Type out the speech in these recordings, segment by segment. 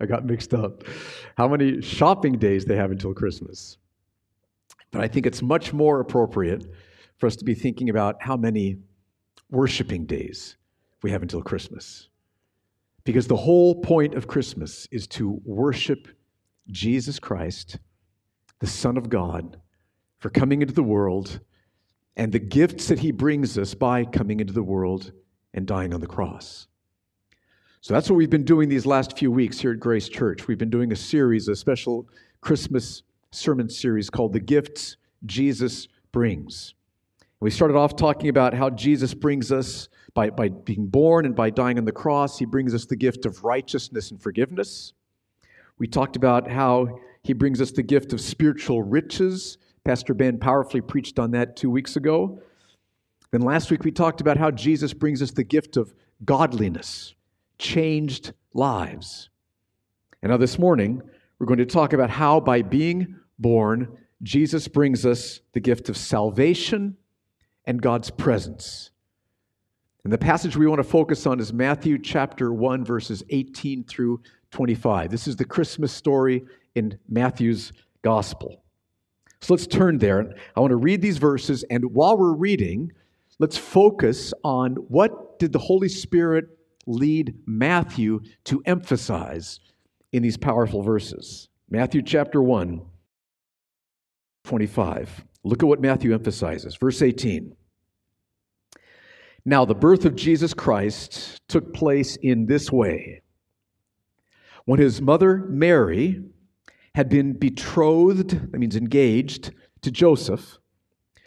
I got mixed up. How many shopping days they have until Christmas. But I think it's much more appropriate for us to be thinking about how many worshiping days we have until Christmas. Because the whole point of Christmas is to worship Jesus Christ, the Son of God, for coming into the world and the gifts that he brings us by coming into the world and dying on the cross. So that's what we've been doing these last few weeks here at Grace Church. We've been doing a series, a special Christmas sermon series called The Gifts Jesus Brings. We started off talking about how Jesus brings us, by, by being born and by dying on the cross, he brings us the gift of righteousness and forgiveness. We talked about how he brings us the gift of spiritual riches. Pastor Ben powerfully preached on that two weeks ago. Then last week we talked about how Jesus brings us the gift of godliness changed lives. And now this morning, we're going to talk about how, by being born, Jesus brings us the gift of salvation and God's presence. And the passage we want to focus on is Matthew chapter 1, verses 18 through 25. This is the Christmas story in Matthew's gospel. So let's turn there. I want to read these verses, and while we're reading, let's focus on what did the Holy Spirit lead Matthew to emphasize in these powerful verses. Matthew chapter 1, 25. Look at what Matthew emphasizes. Verse 18. Now, the birth of Jesus Christ took place in this way. When his mother Mary had been betrothed, that means engaged, to Joseph,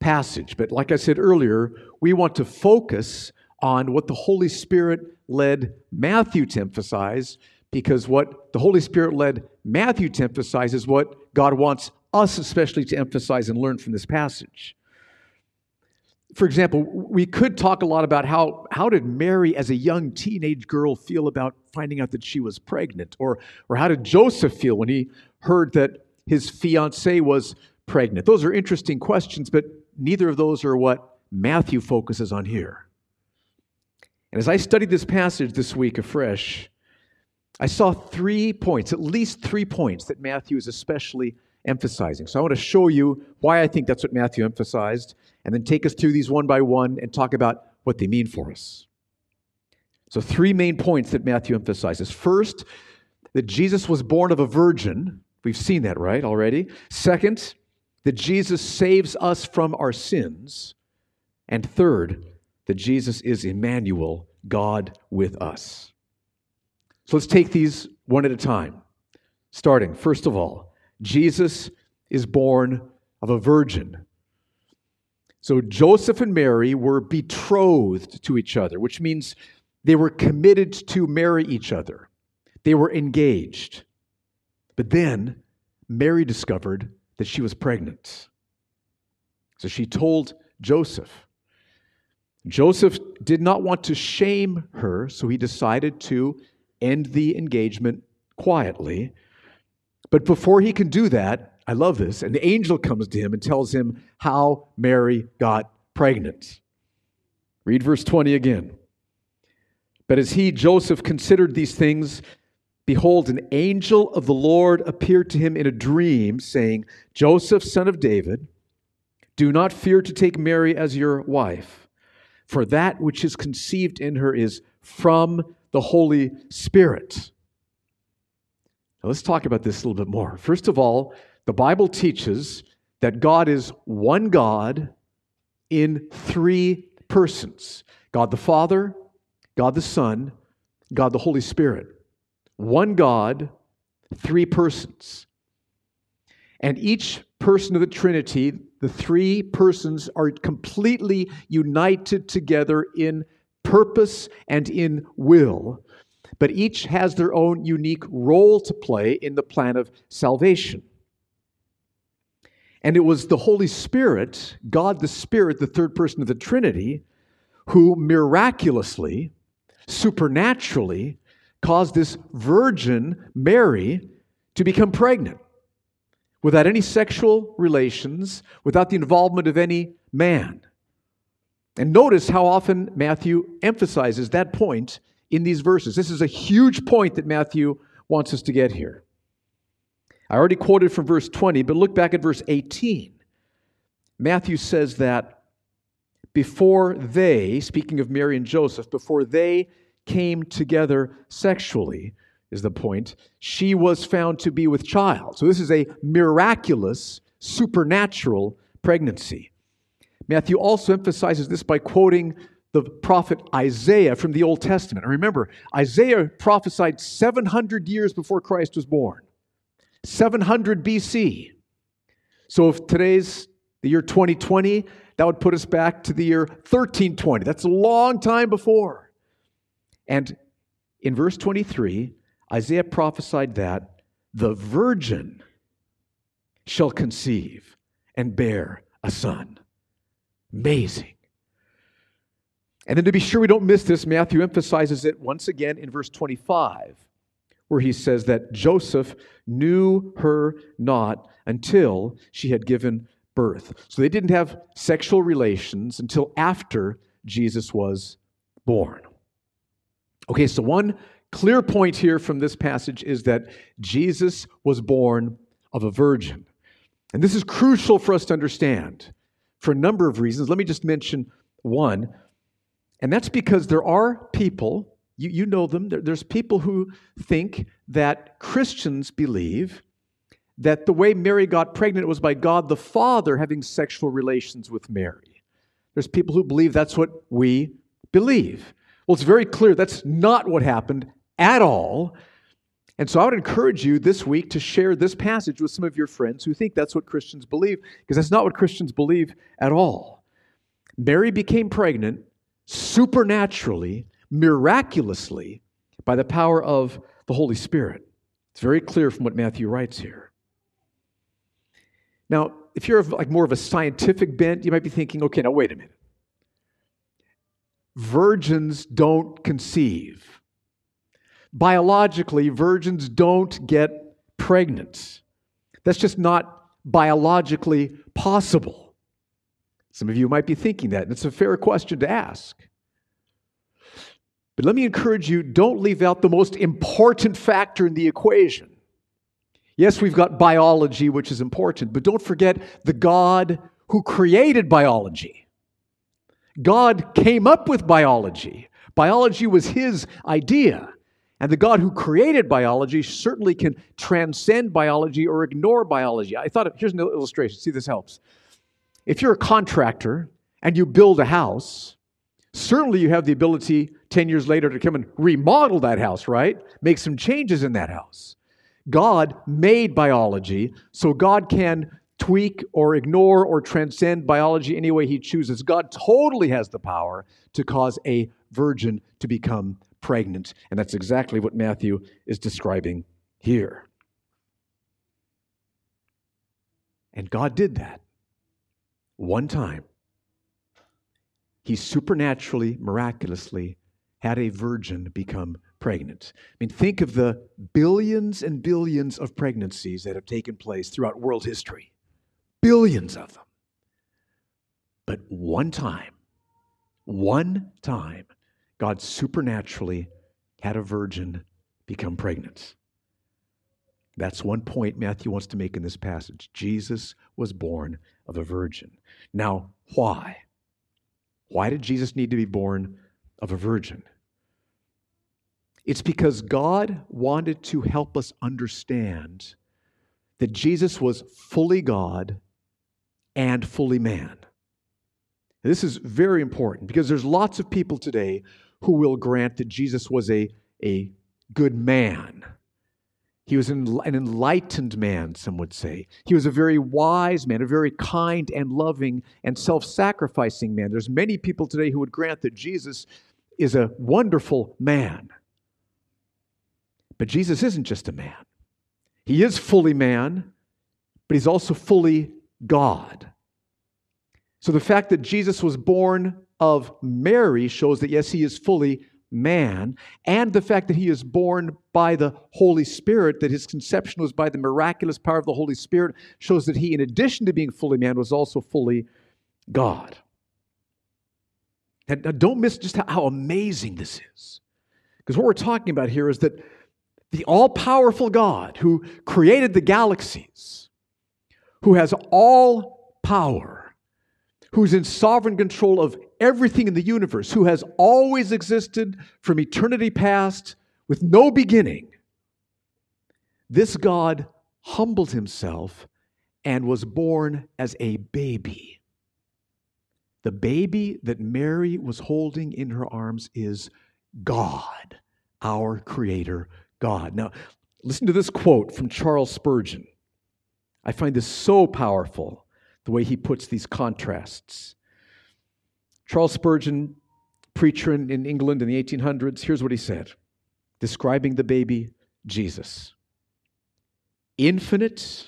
passage. But like I said earlier, we want to focus on what the Holy Spirit led Matthew to emphasize, because what the Holy Spirit led Matthew to emphasize is what God wants us especially to emphasize and learn from this passage. For example, we could talk a lot about how, how did Mary, as a young teenage girl, feel about finding out that she was pregnant? Or, or how did Joseph feel when he heard that his fiancee was pregnant? Those are interesting questions, but neither of those are what Matthew focuses on here. And as I studied this passage this week afresh, I saw three points, at least three points, that Matthew is especially emphasizing. So I want to show you why I think that's what Matthew emphasized, and then take us through these one by one and talk about what they mean for us. So, three main points that Matthew emphasizes. First, that Jesus was born of a virgin. We've seen that, right, already? Second, that Jesus saves us from our sins. And third, that Jesus is Emmanuel, God with us. So let's take these one at a time. Starting, first of all, Jesus is born of a virgin. So Joseph and Mary were betrothed to each other, which means they were committed to marry each other. They were engaged. But then Mary discovered that she was pregnant. So she told Joseph. Joseph did not want to shame her, so he decided to end the engagement quietly. But before he can do that, I love this. An angel comes to him and tells him how Mary got pregnant. Read verse 20 again. But as he, Joseph, considered these things, behold, an angel of the Lord appeared to him in a dream, saying, Joseph, son of David, do not fear to take Mary as your wife, for that which is conceived in her is from the Holy Spirit. Now let's talk about this a little bit more. First of all, the Bible teaches that God is one God in three persons God the Father, God the Son, God the Holy Spirit. One God, three persons. And each person of the Trinity, the three persons, are completely united together in purpose and in will, but each has their own unique role to play in the plan of salvation. And it was the Holy Spirit, God the Spirit, the third person of the Trinity, who miraculously, supernaturally, caused this virgin, Mary, to become pregnant without any sexual relations, without the involvement of any man. And notice how often Matthew emphasizes that point in these verses. This is a huge point that Matthew wants us to get here. I already quoted from verse 20, but look back at verse 18. Matthew says that before they, speaking of Mary and Joseph, before they came together sexually, is the point, she was found to be with child. So this is a miraculous, supernatural pregnancy. Matthew also emphasizes this by quoting the prophet Isaiah from the Old Testament. And remember, Isaiah prophesied 700 years before Christ was born, 700 BC. So if today's the year 2020, that would put us back to the year 1320. That's a long time before. And in verse 23, Isaiah prophesied that the virgin shall conceive and bear a son. Amazing. And then to be sure we don't miss this, Matthew emphasizes it once again in verse 25, where he says that Joseph knew her not until she had given birth. So they didn't have sexual relations until after Jesus was born. Okay, so one clear point here from this passage is that Jesus was born of a virgin. And this is crucial for us to understand for a number of reasons. Let me just mention one, and that's because there are people, you, you know them, there, there's people who think that Christians believe that the way Mary got pregnant was by God the Father having sexual relations with Mary. There's people who believe that's what we believe. Well, it's very clear that's not what happened at all. And so I would encourage you this week to share this passage with some of your friends who think that's what Christians believe, because that's not what Christians believe at all. Mary became pregnant supernaturally, miraculously, by the power of the Holy Spirit. It's very clear from what Matthew writes here. Now, if you're like more of a scientific bent, you might be thinking, okay, now wait a minute. Virgins don't conceive Biologically, virgins don't get pregnant. That's just not biologically possible. Some of you might be thinking that, and it's a fair question to ask. But let me encourage you don't leave out the most important factor in the equation. Yes, we've got biology, which is important, but don't forget the God who created biology. God came up with biology. Biology was his idea. And the God who created biology certainly can transcend biology or ignore biology. I thought, here's an illustration. See, this helps. If you're a contractor and you build a house, certainly you have the ability 10 years later to come and remodel that house, right? Make some changes in that house. God made biology, so God can tweak or ignore or transcend biology any way He chooses. God totally has the power to cause a virgin to become pregnant. And that's exactly what Matthew is describing here. And God did that one time. He supernaturally, miraculously had a virgin become pregnant. I mean, think of the billions and billions of pregnancies that have taken place throughout world history. Billions of them. But one time, one time, God supernaturally had a virgin become pregnant. That's one point Matthew wants to make in this passage. Jesus was born of a virgin. Now, why? Why did Jesus need to be born of a virgin? It's because God wanted to help us understand that Jesus was fully God and fully man. This is very important because there's lots of people today who will grant that Jesus was a, a good man. He was an, an enlightened man, some would say. He was a very wise man, a very kind and loving and self sacrificing man. There's many people today who would grant that Jesus is a wonderful man. But Jesus isn't just a man. He is fully man, but he's also fully God. So the fact that Jesus was born of Mary shows that, yes, he is fully man, and the fact that he is born by the Holy Spirit, that his conception was by the miraculous power of the Holy Spirit, shows that he, in addition to being fully man, was also fully God. And don't miss just how amazing this is. Because what we're talking about here is that the all powerful God who created the galaxies, who has all power, who's in sovereign control of everything in the universe, who has always existed from eternity past with no beginning, this God humbled himself and was born as a baby. The baby that Mary was holding in her arms is God, our Creator, God. Now, listen to this quote from Charles Spurgeon. I find this so powerful the way he puts these contrasts. Charles Spurgeon, preacher in, in England in the 1800s, here's what he said, describing the baby Jesus. Infinite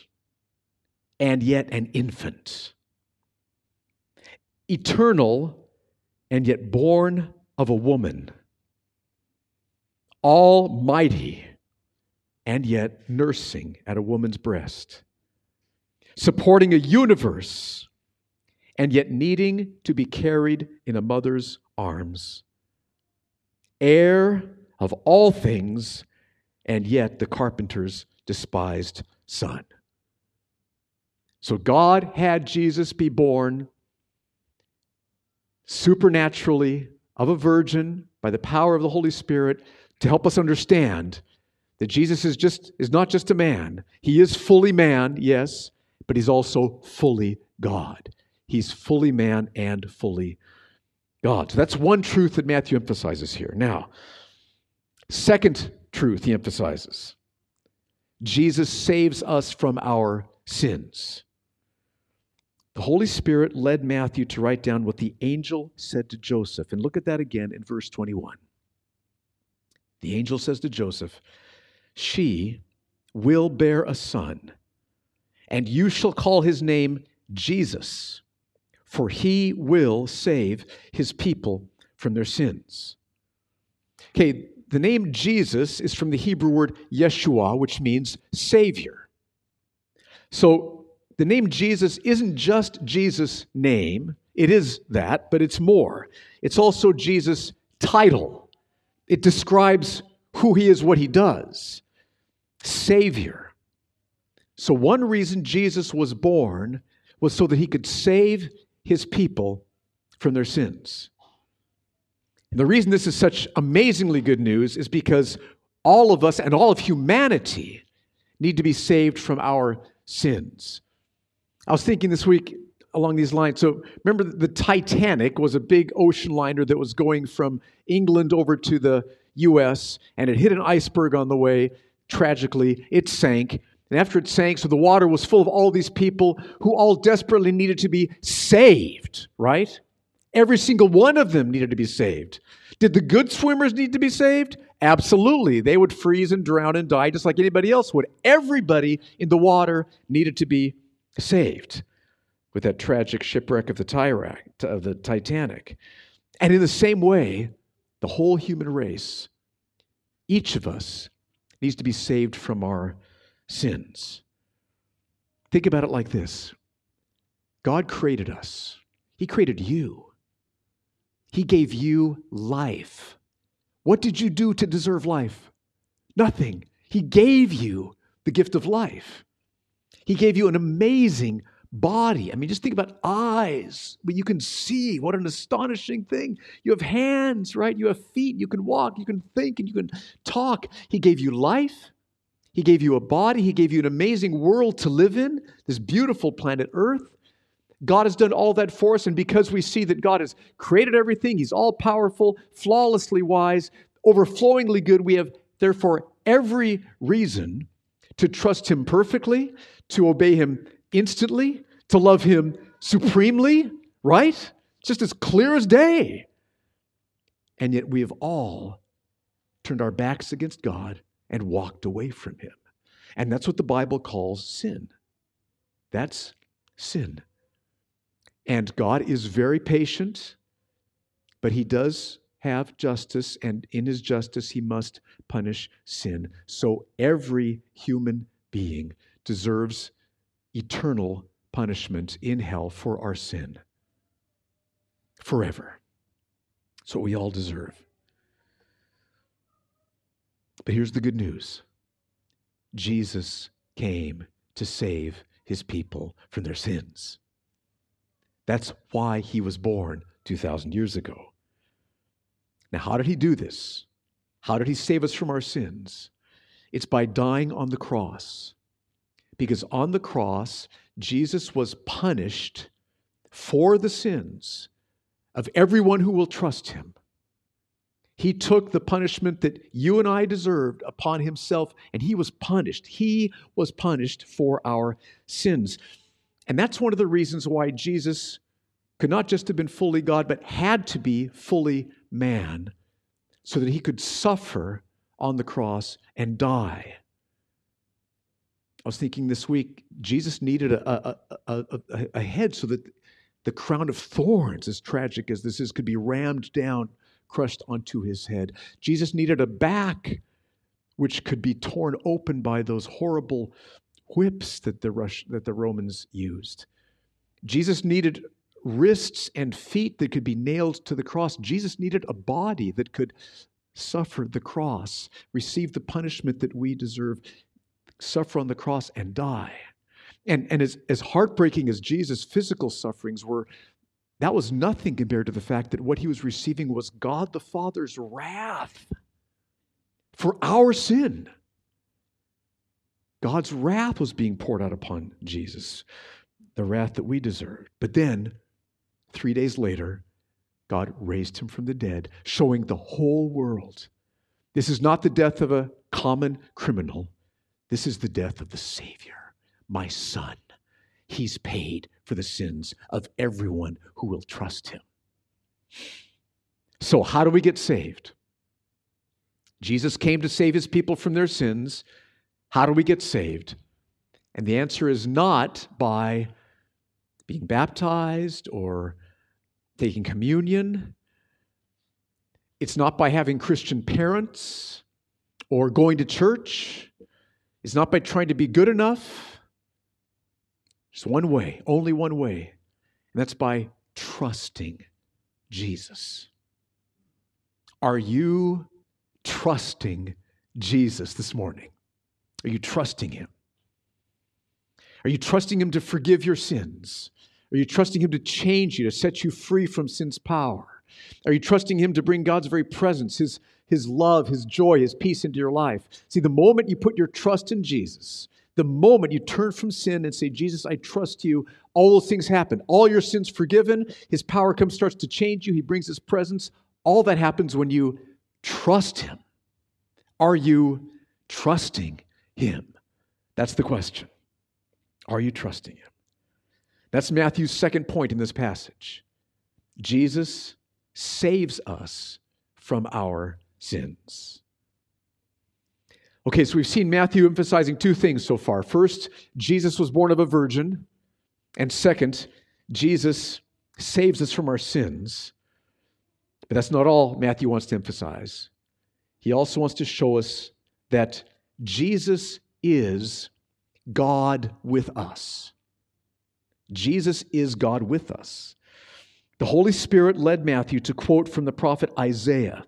and yet an infant, eternal and yet born of a woman, almighty and yet nursing at a woman's breast supporting a universe, and yet needing to be carried in a mother's arms. Heir of all things, and yet the carpenter's despised son. So God had Jesus be born supernaturally of a virgin by the power of the Holy Spirit to help us understand that Jesus is just is not just a man. He is fully man, yes, but he's also fully God. He's fully man and fully God. So that's one truth that Matthew emphasizes here. Now, second truth he emphasizes Jesus saves us from our sins. The Holy Spirit led Matthew to write down what the angel said to Joseph. And look at that again in verse 21. The angel says to Joseph, She will bear a son and you shall call his name Jesus, for he will save his people from their sins. Okay, the name Jesus is from the Hebrew word Yeshua, which means Savior. So the name Jesus isn't just Jesus' name, it is that, but it's more. It's also Jesus' title. It describes who he is, what he does Savior. So, one reason Jesus was born was so that he could save his people from their sins. And the reason this is such amazingly good news is because all of us and all of humanity need to be saved from our sins. I was thinking this week along these lines. So, remember, the Titanic was a big ocean liner that was going from England over to the US, and it hit an iceberg on the way. Tragically, it sank. And after it sank, so the water was full of all these people who all desperately needed to be saved, right? Every single one of them needed to be saved. Did the good swimmers need to be saved? Absolutely. They would freeze and drown and die just like anybody else would. Everybody in the water needed to be saved with that tragic shipwreck of the, of the Titanic. And in the same way, the whole human race, Each of us needs to be saved from our sins. Think about it like this God created us, He created you, He gave you life. What did you do to deserve life? Nothing. He gave you the gift of life. He gave you an amazing body. I mean, just think about eyes, but you can see. What an astonishing thing. You have hands, right? You have feet. You can walk, you can think, and you can talk. He gave you life. He gave you a body. He gave you an amazing world to live in, this beautiful planet Earth. God has done all that for us, and because we see that God has created everything, He's all powerful, flawlessly wise, overflowingly good, we have therefore every reason to trust Him perfectly, to obey Him instantly, to love Him supremely, right? Just as clear as day. And yet we have all turned our backs against God and walked away from Him. And that's what the Bible calls sin. That's sin. And God is very patient, but He does have justice, and in His justice, He must punish sin. So every human being deserves eternal punishment in hell for our sin forever. That's what we all deserve. But here's the good news Jesus came to save his people from their sins. That's why he was born 2,000 years ago. Now, how did he do this? How did he save us from our sins? It's by dying on the cross because on the cross, Jesus was punished for the sins of everyone who will trust him. He took the punishment that you and I deserved upon himself, and he was punished. He was punished for our sins. And that's one of the reasons why Jesus could not just have been fully God, but had to be fully man, so that he could suffer on the cross and die I was thinking this week, Jesus needed a, a, a, a, head so that the crown of thorns, as tragic as this is, could be rammed down, crushed onto his head. Jesus needed a back which could be torn open by those horrible whips that the, that the Romans used. Jesus needed wrists and feet that could be nailed to the cross. Jesus needed a body that could suffer the cross, receive the punishment that we deserve suffer on the cross and die. And, and as, as heartbreaking as Jesus' physical sufferings were, that was nothing compared to the fact that what he was receiving was God the Father's wrath for our sin. God's wrath was being poured out upon Jesus, the wrath that we deserved. But then, three days later, God raised him from the dead, showing the whole world this is not the death of a common criminal. This is the death of the Savior, my Son. He's paid for the sins of everyone who will trust Him. So, how do we get saved? Jesus came to save His people from their sins. How do we get saved? And the answer is not by being baptized or taking communion. It's not by having Christian parents or going to church. It's not by trying to be good enough. There's one way, only one way, and that's by trusting Jesus. Are you trusting Jesus this morning? Are you trusting Him? Are you trusting Him to forgive your sins? Are you trusting Him to change you, to set you free from sin's power? Are you trusting Him to bring God's very presence, His his love, His joy, His peace into your life. See, the moment you put your trust in Jesus, the moment you turn from sin and say, Jesus, I trust you, all those things happen. All your sins forgiven, His power comes, starts to change you, He brings His presence. All that happens when you trust Him. Are you trusting Him? That's the question. Are you trusting Him? That's Matthew's second point in this passage. Jesus saves us from our sins. Okay, so we've seen Matthew emphasizing two things so far. First, Jesus was born of a virgin. And second, Jesus saves us from our sins. But that's not all Matthew wants to emphasize. he also wants to show us that Jesus is God with us. Jesus is God with us. The Holy Spirit led Matthew to quote from the prophet Isaiah,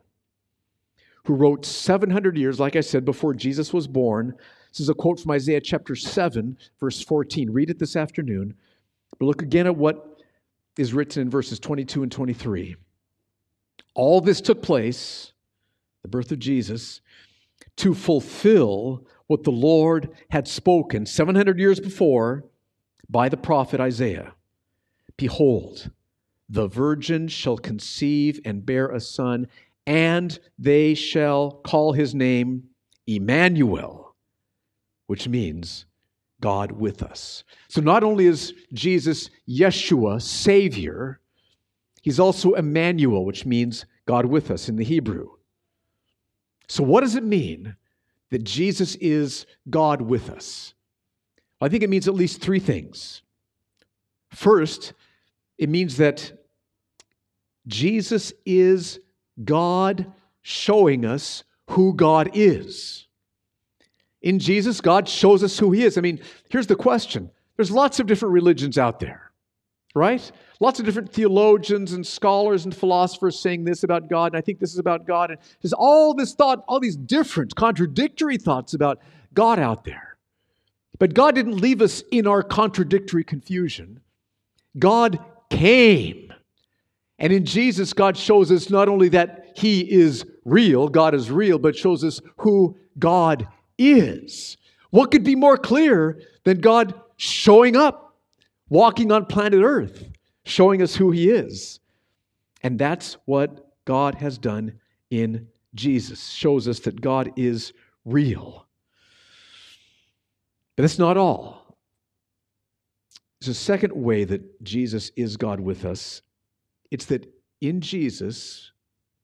who wrote 700 years, like I said, before Jesus was born. This is a quote from Isaiah chapter 7, verse 14. Read it this afternoon. But look again at what is written in verses 22 and 23. All this took place, the birth of Jesus, to fulfill what the Lord had spoken 700 years before by the prophet Isaiah. Behold, the virgin shall conceive and bear a son, and they shall call his name Emmanuel, which means God with us. So not only is Jesus Yeshua, Savior, he's also Emmanuel, which means God with us in the Hebrew. So, what does it mean that Jesus is God with us? I think it means at least three things. First, it means that Jesus is God showing us who God is. In Jesus, God shows us who He is. I mean, here's the question there's lots of different religions out there, right? Lots of different theologians and scholars and philosophers saying this about God, and I think this is about God. And there's all this thought, all these different, contradictory thoughts about God out there. But God didn't leave us in our contradictory confusion. God came. And in Jesus, God shows us not only that He is real, God is real, but shows us who God is. What could be more clear than God showing up, walking on planet Earth? showing us who he is. And that's what God has done in Jesus, shows us that God is real. But that's not all. There's a second way that Jesus is God with us. It's that in Jesus,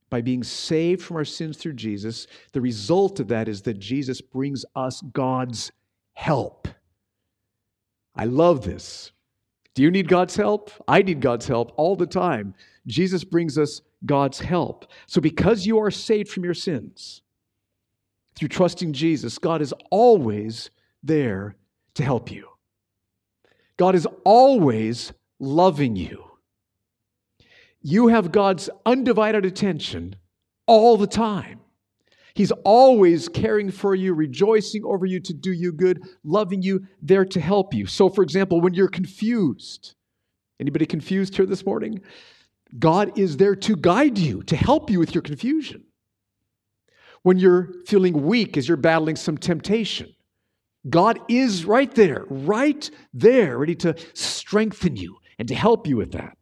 by being saved from our sins through Jesus, the result of that is that Jesus brings us God's help. I love this. Do you need God's help? I need God's help all the time. Jesus brings us God's help. So, because you are saved from your sins through trusting Jesus, God is always there to help you. God is always loving you. You have God's undivided attention all the time. He's always caring for you, rejoicing over you to do you good, loving you, there to help you. So, for example, when you're confused, anybody confused here this morning? God is there to guide you, to help you with your confusion. When you're feeling weak as you're battling some temptation, God is right there, right there, ready to strengthen you and to help you with that.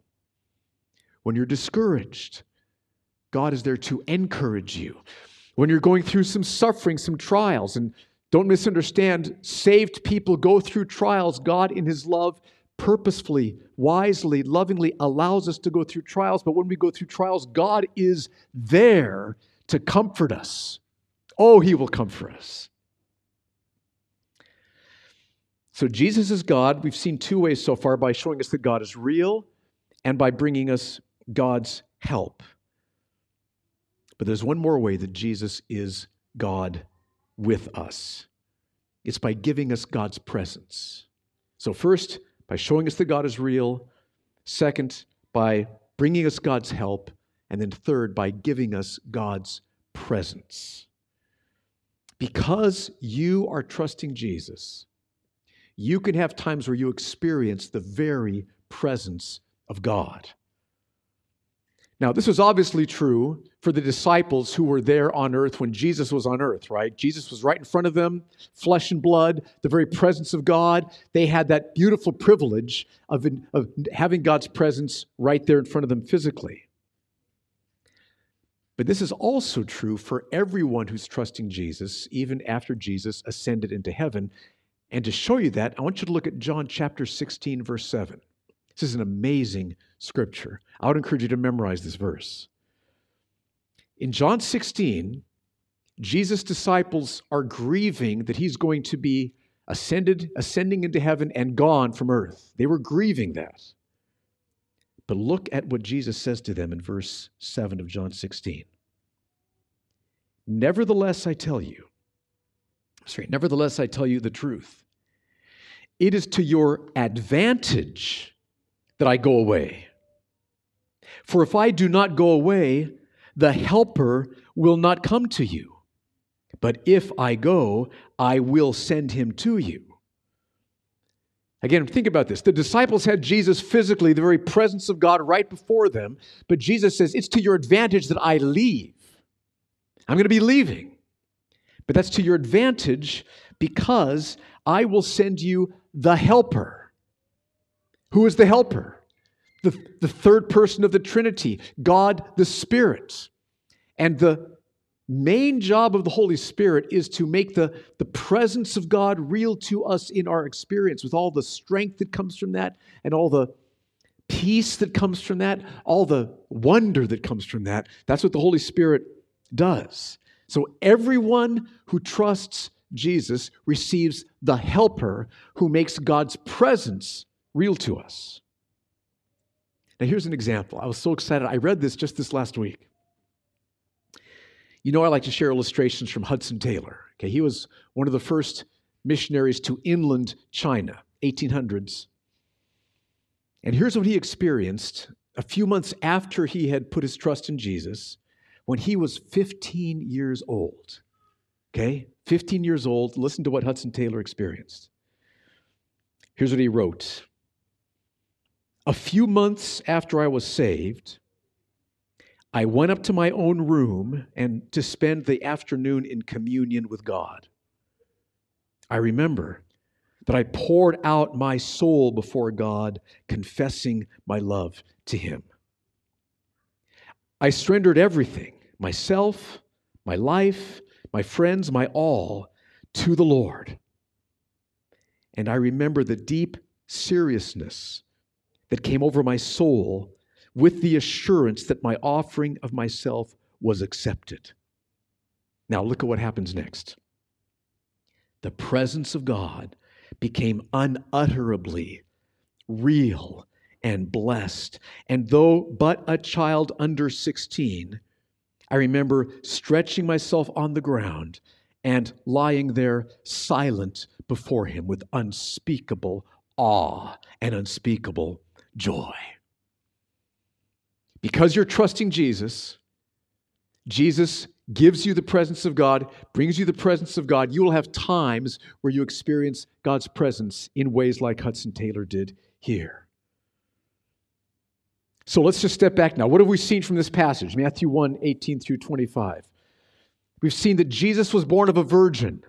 When you're discouraged, God is there to encourage you when you're going through some suffering, some trials. And don't misunderstand, saved people go through trials. God, in His love, purposefully, wisely, lovingly allows us to go through trials. But when we go through trials, God is there to comfort us. Oh, He will comfort us. So, Jesus is God. We've seen two ways so far by showing us that God is real and by bringing us God's help. But there's one more way that Jesus is God with us it's by giving us God's presence. So, first, by showing us that God is real. Second, by bringing us God's help. And then, third, by giving us God's presence. Because you are trusting Jesus, you can have times where you experience the very presence of God. Now, this was obviously true for the disciples who were there on earth when Jesus was on earth, right? Jesus was right in front of them, flesh and blood, the very presence of God. They had that beautiful privilege of, of having God's presence right there in front of them physically. But this is also true for everyone who's trusting Jesus, even after Jesus ascended into heaven. And to show you that, I want you to look at John chapter 16, verse 7. This is an amazing scripture. I would encourage you to memorize this verse. In John 16, Jesus' disciples are grieving that he's going to be ascended, ascending into heaven and gone from earth. They were grieving that. But look at what Jesus says to them in verse 7 of John 16. Nevertheless, I tell you, sorry, nevertheless, I tell you the truth. It is to your advantage that I go away. For if I do not go away, the Helper will not come to you. But if I go, I will send him to you. Again, think about this. The disciples had Jesus physically, the very presence of God right before them, but Jesus says, It's to your advantage that I leave. I'm going to be leaving. But that's to your advantage because I will send you the helper. Who is the helper? The, the third person of the Trinity, God the Spirit. And the main job of the Holy Spirit is to make the, the presence of God real to us in our experience with all the strength that comes from that and all the peace that comes from that, all the wonder that comes from that. That's what the Holy Spirit does. So everyone who trusts Jesus receives the helper who makes God's presence real to us. Now, here's an example. I was so excited. I read this just this last week. You know, I like to share illustrations from Hudson Taylor. Okay, he was one of the first missionaries to inland China, 1800s. And here's what he experienced a few months after he had put his trust in Jesus when he was 15 years old. Okay? 15 years old. Listen to what Hudson Taylor experienced. Here's what he wrote A few months after I was saved, I went up to my own room and to spend the afternoon in communion with God. I remember that I poured out my soul before God, confessing my love to Him. I surrendered everything myself, my life, my friends, my all to the Lord. And I remember the deep seriousness that came over my soul with the assurance that my offering of myself was accepted. Now, look at what happens next. The presence of God became unutterably real and blessed. And though but a child under 16, I remember stretching myself on the ground and lying there silent before him with unspeakable awe and unspeakable joy. Because you're trusting Jesus, Jesus gives you the presence of God, brings you the presence of God. You will have times where you experience God's presence in ways like Hudson Taylor did here. So let's just step back now. What have we seen from this passage? Matthew 1 18 through 25. We've seen that Jesus was born of a virgin.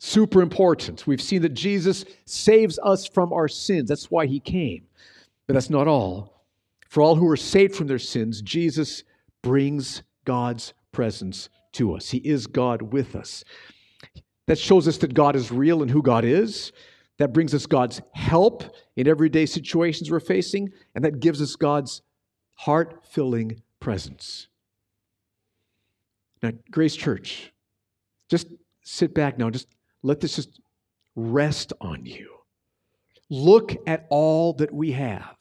Super important. We've seen that Jesus saves us from our sins. That's why he came. But that's not all. For all who are saved from their sins, Jesus brings God's presence to us. He is God with us. That shows us that God is real and who God is. That brings us God's help in everyday situations we're facing, and that gives us God's heart filling presence. Now, Grace Church, just sit back now, just let this just rest on you. Look at all that we have,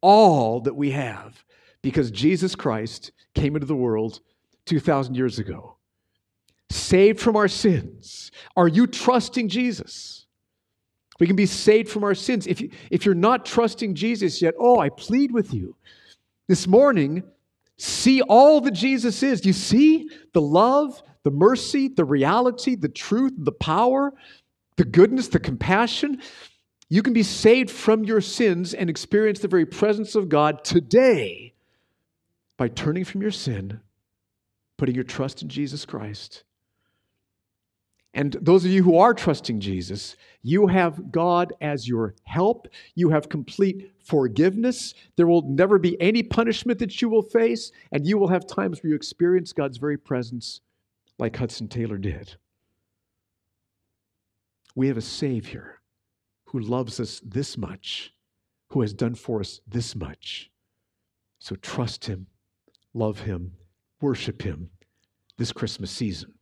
all that we have, because Jesus Christ came into the world 2,000 years ago, saved from our sins. Are you trusting Jesus? We can be saved from our sins. If, you, if you're not trusting Jesus yet, oh, I plead with you. This morning, see all that Jesus is. Do you see the love, the mercy, the reality, the truth, the power, the goodness, the compassion? You can be saved from your sins and experience the very presence of God today by turning from your sin, putting your trust in Jesus Christ, and those of you who are trusting Jesus, you have God as your help. You have complete forgiveness. There will never be any punishment that you will face, and you will have times where you experience God's very presence, like Hudson Taylor did. We have a Savior who loves us this much, who has done for us this much. So trust Him, love Him, worship Him this Christmas season.